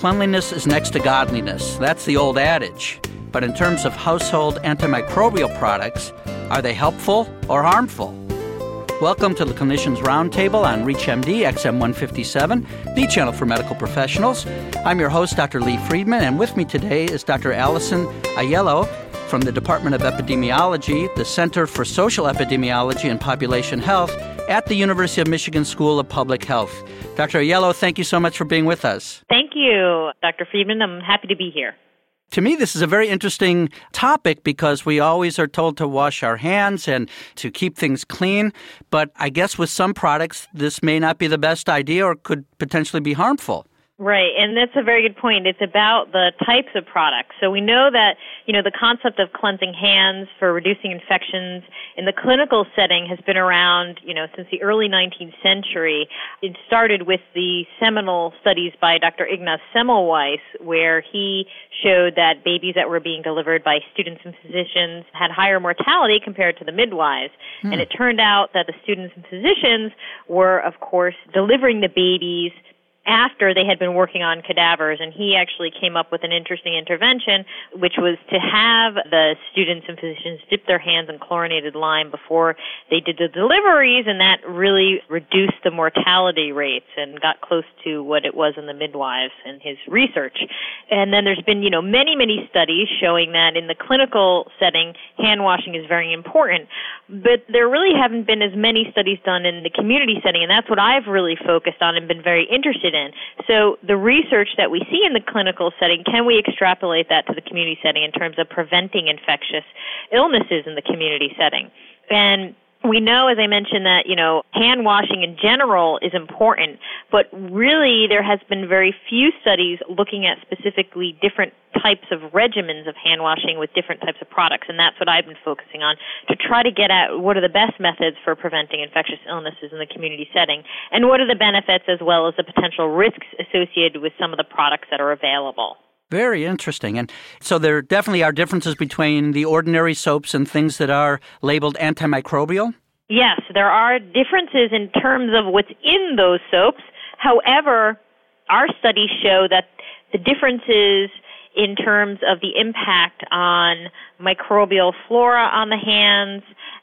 Cleanliness is next to godliness. That's the old adage. But in terms of household antimicrobial products, are they helpful or harmful? Welcome to the Clinicians Roundtable on ReachMD XM157, the channel for medical professionals. I'm your host, Dr. Lee Friedman, and with me today is Dr. Allison Aiello from the Department of Epidemiology, the Center for Social Epidemiology and Population Health at the University of Michigan School of Public Health. Dr. Aiello, thank you so much for being with us. Thank you, Dr. Friedman. I'm happy to be here. To me, this is a very interesting topic because we always are told to wash our hands and to keep things clean. But I guess with some products, this may not be the best idea or could potentially be harmful. Right, and that's a very good point. It's about the types of products. So we know that, you know, the concept of cleansing hands for reducing infections in the clinical setting has been around, you know, since the early 19th century. It started with the seminal studies by Dr. Ignaz Semmelweis, where he showed that babies that were being delivered by students and physicians had higher mortality compared to the midwives. Hmm. And it turned out that the students and physicians were, of course, delivering the babies after they had been working on cadavers and he actually came up with an interesting intervention which was to have the students and physicians dip their hands in chlorinated lime before they did the deliveries and that really reduced the mortality rates and got close to what it was in the midwives in his research. And then there's been you know many many studies showing that in the clinical setting hand washing is very important. But there really haven't been as many studies done in the community setting and that's what I've really focused on and been very interested interested in. So the research that we see in the clinical setting, can we extrapolate that to the community setting in terms of preventing infectious illnesses in the community setting? And we know, as I mentioned, that, you know, hand washing in general is important, but really there has been very few studies looking at specifically different types of regimens of hand washing with different types of products, and that's what I've been focusing on to try to get at what are the best methods for preventing infectious illnesses in the community setting, and what are the benefits as well as the potential risks associated with some of the products that are available. Very interesting. And so there definitely are differences between the ordinary soaps and things that are labeled antimicrobial? Yes, there are differences in terms of what's in those soaps. However, our studies show that the differences in terms of the impact on microbial flora on the hands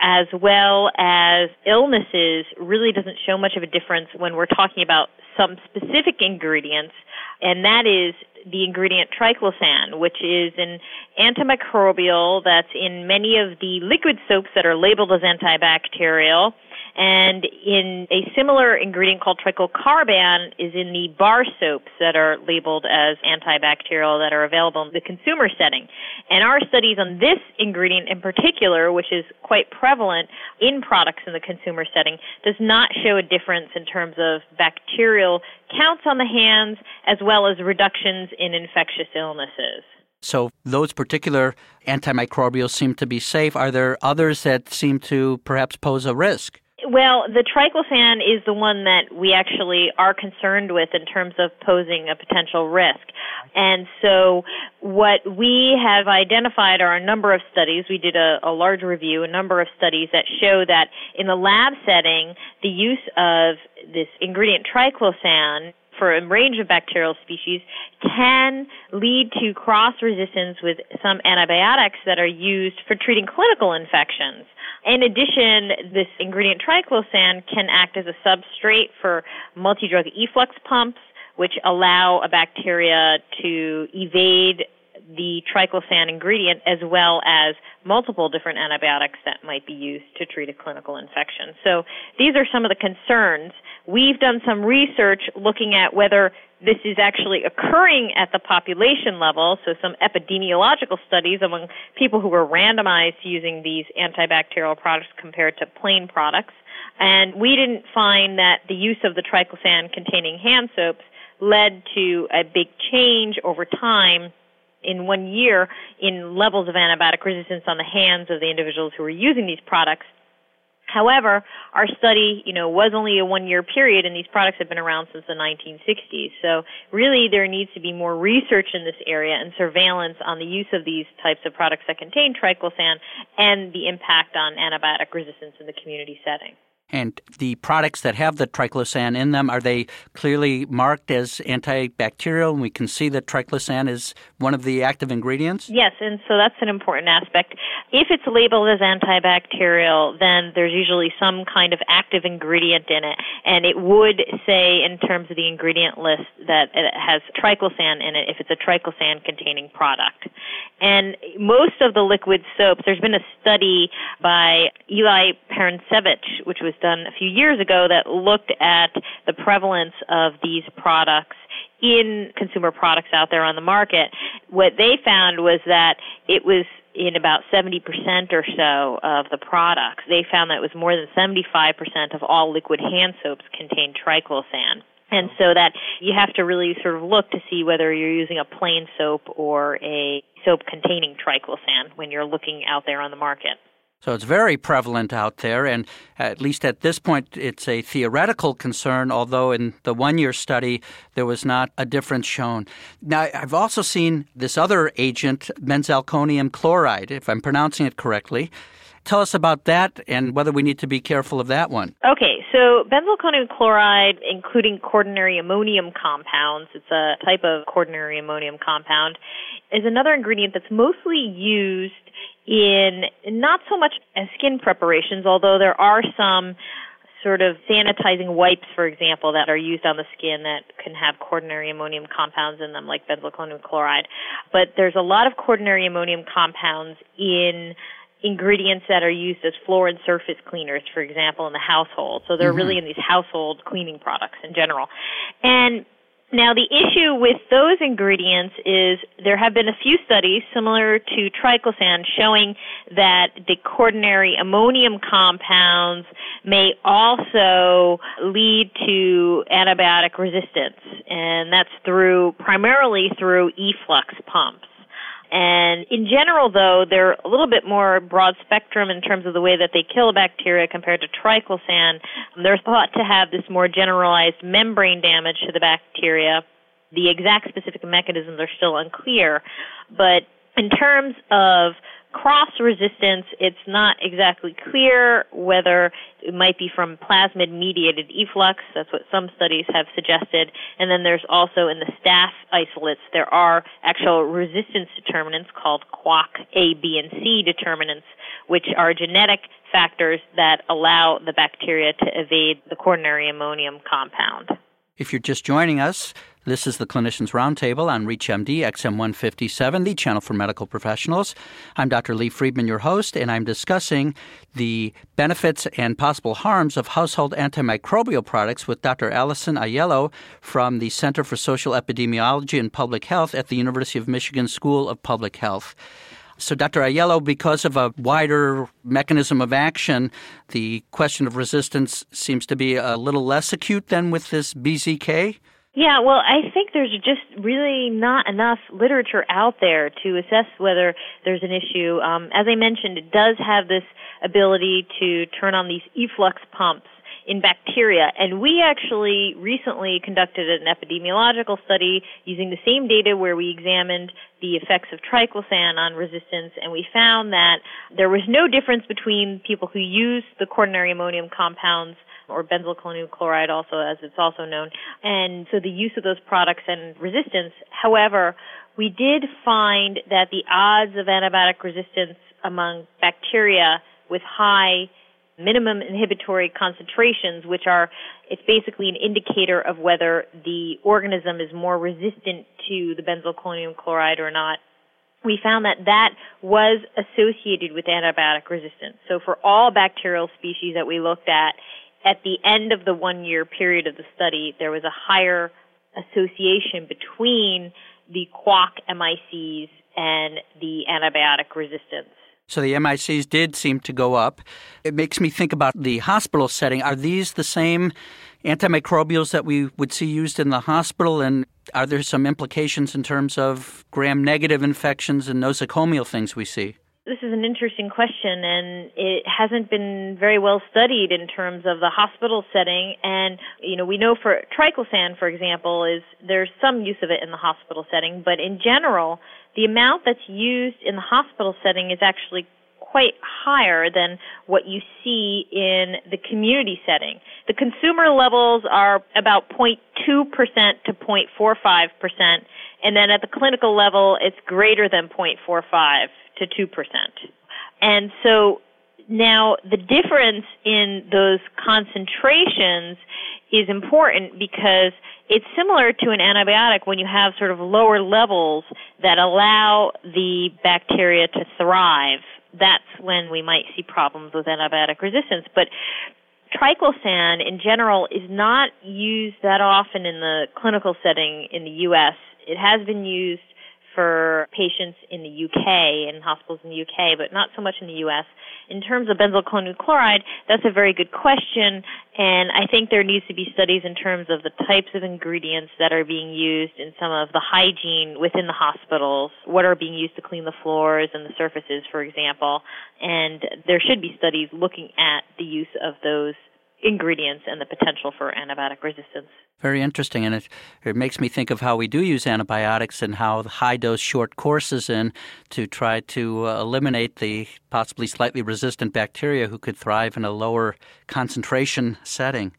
as well as illnesses really doesn't show much of a difference when we're talking about some specific ingredients and that is the ingredient triclosan, which is an antimicrobial that's in many of the liquid soaps that are labeled as antibacterial and in a similar ingredient called triclocarban is in the bar soaps that are labeled as antibacterial that are available in the consumer setting. And our studies on this ingredient in particular, which is quite prevalent in products in the consumer setting, does not show a difference in terms of bacterial counts on the hands as well as reductions in infectious illnesses. So those particular antimicrobials seem to be safe. Are there others that seem to perhaps pose a risk? Well, the triclosan is the one that we actually are concerned with in terms of posing a potential risk. And so what we have identified are a number of studies. We did a, a large review, a number of studies that show that in the lab setting, the use of this ingredient triclosan for a range of bacterial species can lead to cross resistance with some antibiotics that are used for treating clinical infections. In addition, this ingredient triclosan can act as a substrate for multi-drug efflux pumps, which allow a bacteria to evade the triclosan ingredient as well as multiple different antibiotics that might be used to treat a clinical infection. So these are some of the concerns. We've done some research looking at whether this is actually occurring at the population level, so some epidemiological studies among people who were randomized using these antibacterial products compared to plain products. And we didn't find that the use of the triclosan containing hand soaps led to a big change over time in one year in levels of antibiotic resistance on the hands of the individuals who were using these products. However, our study, you know, was only a one year period and these products have been around since the 1960s. So really there needs to be more research in this area and surveillance on the use of these types of products that contain triclosan and the impact on antibiotic resistance in the community setting. And the products that have the triclosan in them, are they clearly marked as antibacterial? And we can see that triclosan is one of the active ingredients? Yes, and so that's an important aspect. If it's labeled as antibacterial, then there's usually some kind of active ingredient in it. And it would say in terms of the ingredient list that it has triclosan in it if it's a triclosan containing product. And most of the liquid soaps, there's been a study by Eli Perencevich, which was done a few years ago, that looked at the prevalence of these products in consumer products out there on the market. What they found was that it was in about 70% or so of the products. They found that it was more than 75% of all liquid hand soaps contained triclosan. And so that you have to really sort of look to see whether you're using a plain soap or a soap containing triclosan when you're looking out there on the market. So it's very prevalent out there, and at least at this point, it's a theoretical concern, although in the one year study, there was not a difference shown. Now, I've also seen this other agent, benzalkonium chloride, if I'm pronouncing it correctly. Tell us about that and whether we need to be careful of that one. Okay, so benzalkonium chloride, including quaternary ammonium compounds, it's a type of quaternary ammonium compound, is another ingredient that's mostly used in not so much as skin preparations, although there are some sort of sanitizing wipes, for example, that are used on the skin that can have quaternary ammonium compounds in them, like benzalkonium chloride. But there's a lot of quaternary ammonium compounds in ingredients that are used as floor and surface cleaners, for example, in the household. So they're mm-hmm. really in these household cleaning products in general. And now, the issue with those ingredients is there have been a few studies similar to triclosan showing that the quaternary ammonium compounds may also lead to antibiotic resistance, and that's through primarily through efflux pumps. And in general, though, they're a little bit more broad spectrum in terms of the way that they kill bacteria compared to triclosan. They're thought to have this more generalized membrane damage to the bacteria. The exact specific mechanisms are still unclear, but in terms of cross resistance, it's not exactly clear whether it might be from plasmid mediated efflux. That's what some studies have suggested. And then there's also in the staph isolates, there are actual resistance determinants called QAC A, B, and C determinants, which are genetic factors that allow the bacteria to evade the quaternary ammonium compound. If you're just joining us, this is the Clinicians Roundtable on ReachMD XM157, the channel for medical professionals. I'm Dr. Lee Friedman, your host, and I'm discussing the benefits and possible harms of household antimicrobial products with Dr. Allison Aiello from the Center for Social Epidemiology and Public Health at the University of Michigan School of Public Health. So, Dr. Aiello, because of a wider mechanism of action, the question of resistance seems to be a little less acute than with this BZK? Yeah, well, I think there's just really not enough literature out there to assess whether there's an issue. Um, as I mentioned, it does have this ability to turn on these efflux pumps in bacteria. And we actually recently conducted an epidemiological study using the same data where we examined the effects of triclosan on resistance, and we found that there was no difference between people who used the quaternary ammonium compounds or benzalkonium chloride also as it's also known and so the use of those products and resistance however we did find that the odds of antibiotic resistance among bacteria with high minimum inhibitory concentrations, which are, it's basically an indicator of whether the organism is more resistant to the benzalkonium chloride or not. We found that that was associated with antibiotic resistance. So for all bacterial species that we looked at, at the end of the one year period of the study, there was a higher association between the QAC MICs and the antibiotic resistance. So the MICs did seem to go up. It makes me think about the hospital setting. Are these the same antimicrobials that we would see used in the hospital? And are there some implications in terms of gram negative infections and nosocomial things we see? This is an interesting question, and it hasn't been very well studied in terms of the hospital setting. And you know, we know for triclosan, for example, is there's some use of it in the hospital setting, but in general, the amount that's used in the hospital setting is actually quite higher than what you see in the community setting. The consumer levels are about 0.2% to 0.45%, and then at the clinical level, it's greater than 0.45 to 2%. And so now the difference in those concentrations is important because it's similar to an antibiotic when you have sort of lower levels that allow the bacteria to thrive. That's when we might see problems with antibiotic resistance. But triclosan in general is not used that often in the clinical setting in the U.S. It has been used for patients in the UK, in hospitals in the UK, but not so much in the US. In terms of benzyl chloride, that's a very good question, and I think there needs to be studies in terms of the types of ingredients that are being used in some of the hygiene within the hospitals, what are being used to clean the floors and the surfaces, for example, and there should be studies looking at the use of those ingredients and the potential for antibiotic resistance. Very interesting, and it, it makes me think of how we do use antibiotics and how high dose short courses in to try to uh, eliminate the possibly slightly resistant bacteria who could thrive in a lower concentration setting.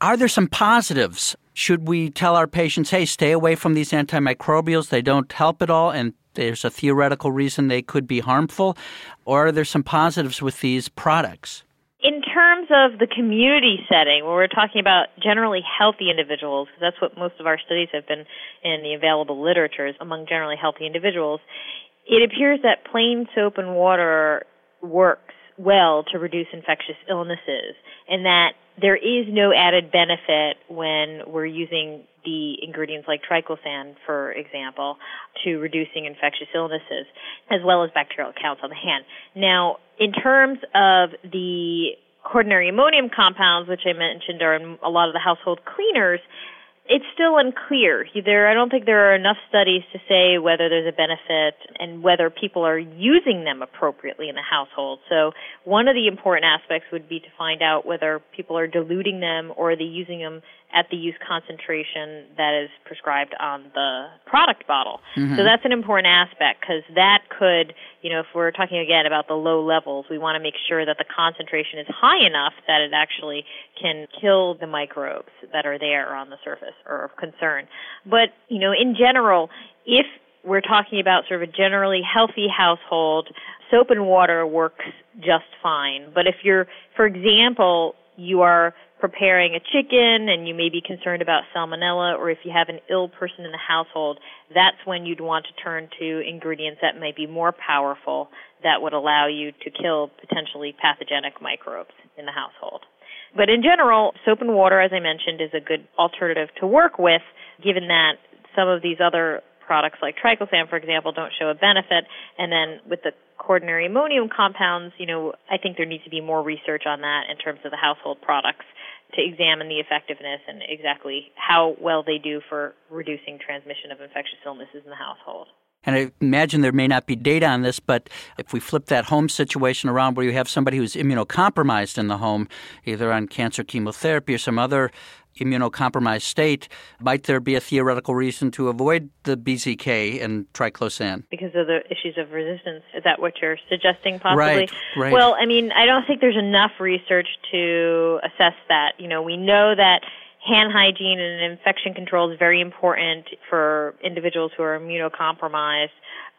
Are there some positives? Should we tell our patients, hey, stay away from these antimicrobials, they don't help at all, and there's a theoretical reason they could be harmful? Or are there some positives with these products? In terms of the community setting, where we're talking about generally healthy individuals, that's what most of our studies have been in the available literature among generally healthy individuals, it appears that plain soap and water works well to reduce infectious illnesses and that there is no added benefit when we're using the ingredients like triclosan, for example, to reducing infectious illnesses, as well as bacterial counts on the hand. Now, in terms of the quaternary ammonium compounds, which I mentioned are in a lot of the household cleaners, it's still unclear. There, I don't think there are enough studies to say whether there's a benefit and whether people are using them appropriately in the household. So one of the important aspects would be to find out whether people are diluting them or are they using them at the use concentration that is prescribed on the product bottle. Mm-hmm. So that's an important aspect because that could, you know, if we're talking again about the low levels, we want to make sure that the concentration is high enough that it actually can kill the microbes that are there on the surface or of concern. But, you know, in general, if we're talking about sort of a generally healthy household, soap and water works just fine. But if you're, for example, you are preparing a chicken and you may be concerned about salmonella or if you have an ill person in the household, that's when you'd want to turn to ingredients that may be more powerful that would allow you to kill potentially pathogenic microbes in the household. But in general, soap and water, as I mentioned, is a good alternative to work with, given that some of these other products like triclosan, for example, don't show a benefit. And then with the quaternary ammonium compounds, you know, I think there needs to be more research on that in terms of the household products to examine the effectiveness and exactly how well they do for reducing transmission of infectious illnesses in the household. And I imagine there may not be data on this, but if we flip that home situation around where you have somebody who's immunocompromised in the home, either on cancer chemotherapy or some other immunocompromised state, might there be a theoretical reason to avoid the BZK and triclosan? Because of the issues of resistance. Is that what you're suggesting, possibly? Right, right. Well, I mean, I don't think there's enough research to assess that. You know, we know that hand hygiene and infection control is very important for individuals who are immunocompromised.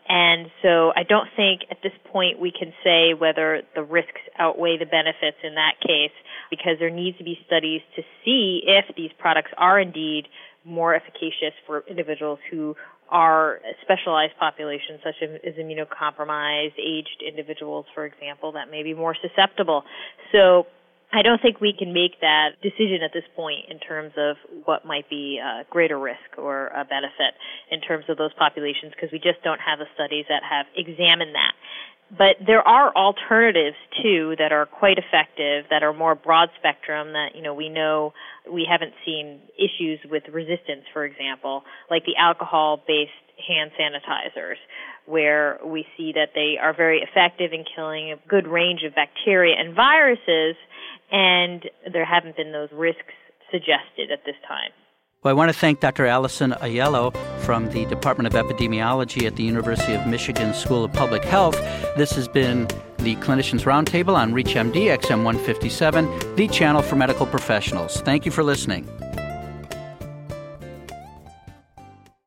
And so I don't think at this point we can say whether the risks outweigh the benefits in that case because there needs to be studies to see if these products are indeed more efficacious for individuals who are specialized populations such as immunocompromised, aged individuals, for example, that may be more susceptible. So I don't think we can make that decision at this point in terms of what might be a greater risk or a benefit in terms of those populations because we just don't have the studies that have examined that. But there are alternatives too that are quite effective, that are more broad spectrum that, you know, we know we haven't seen issues with resistance, for example, like the alcohol based hand sanitizers, where we see that they are very effective in killing a good range of bacteria and viruses, and there haven't been those risks suggested at this time. Well, I want to thank Dr. Allison Aiello from the Department of Epidemiology at the University of Michigan School of Public Health. This has been the Clinicians Roundtable on ReachMD XM157, the channel for medical professionals. Thank you for listening.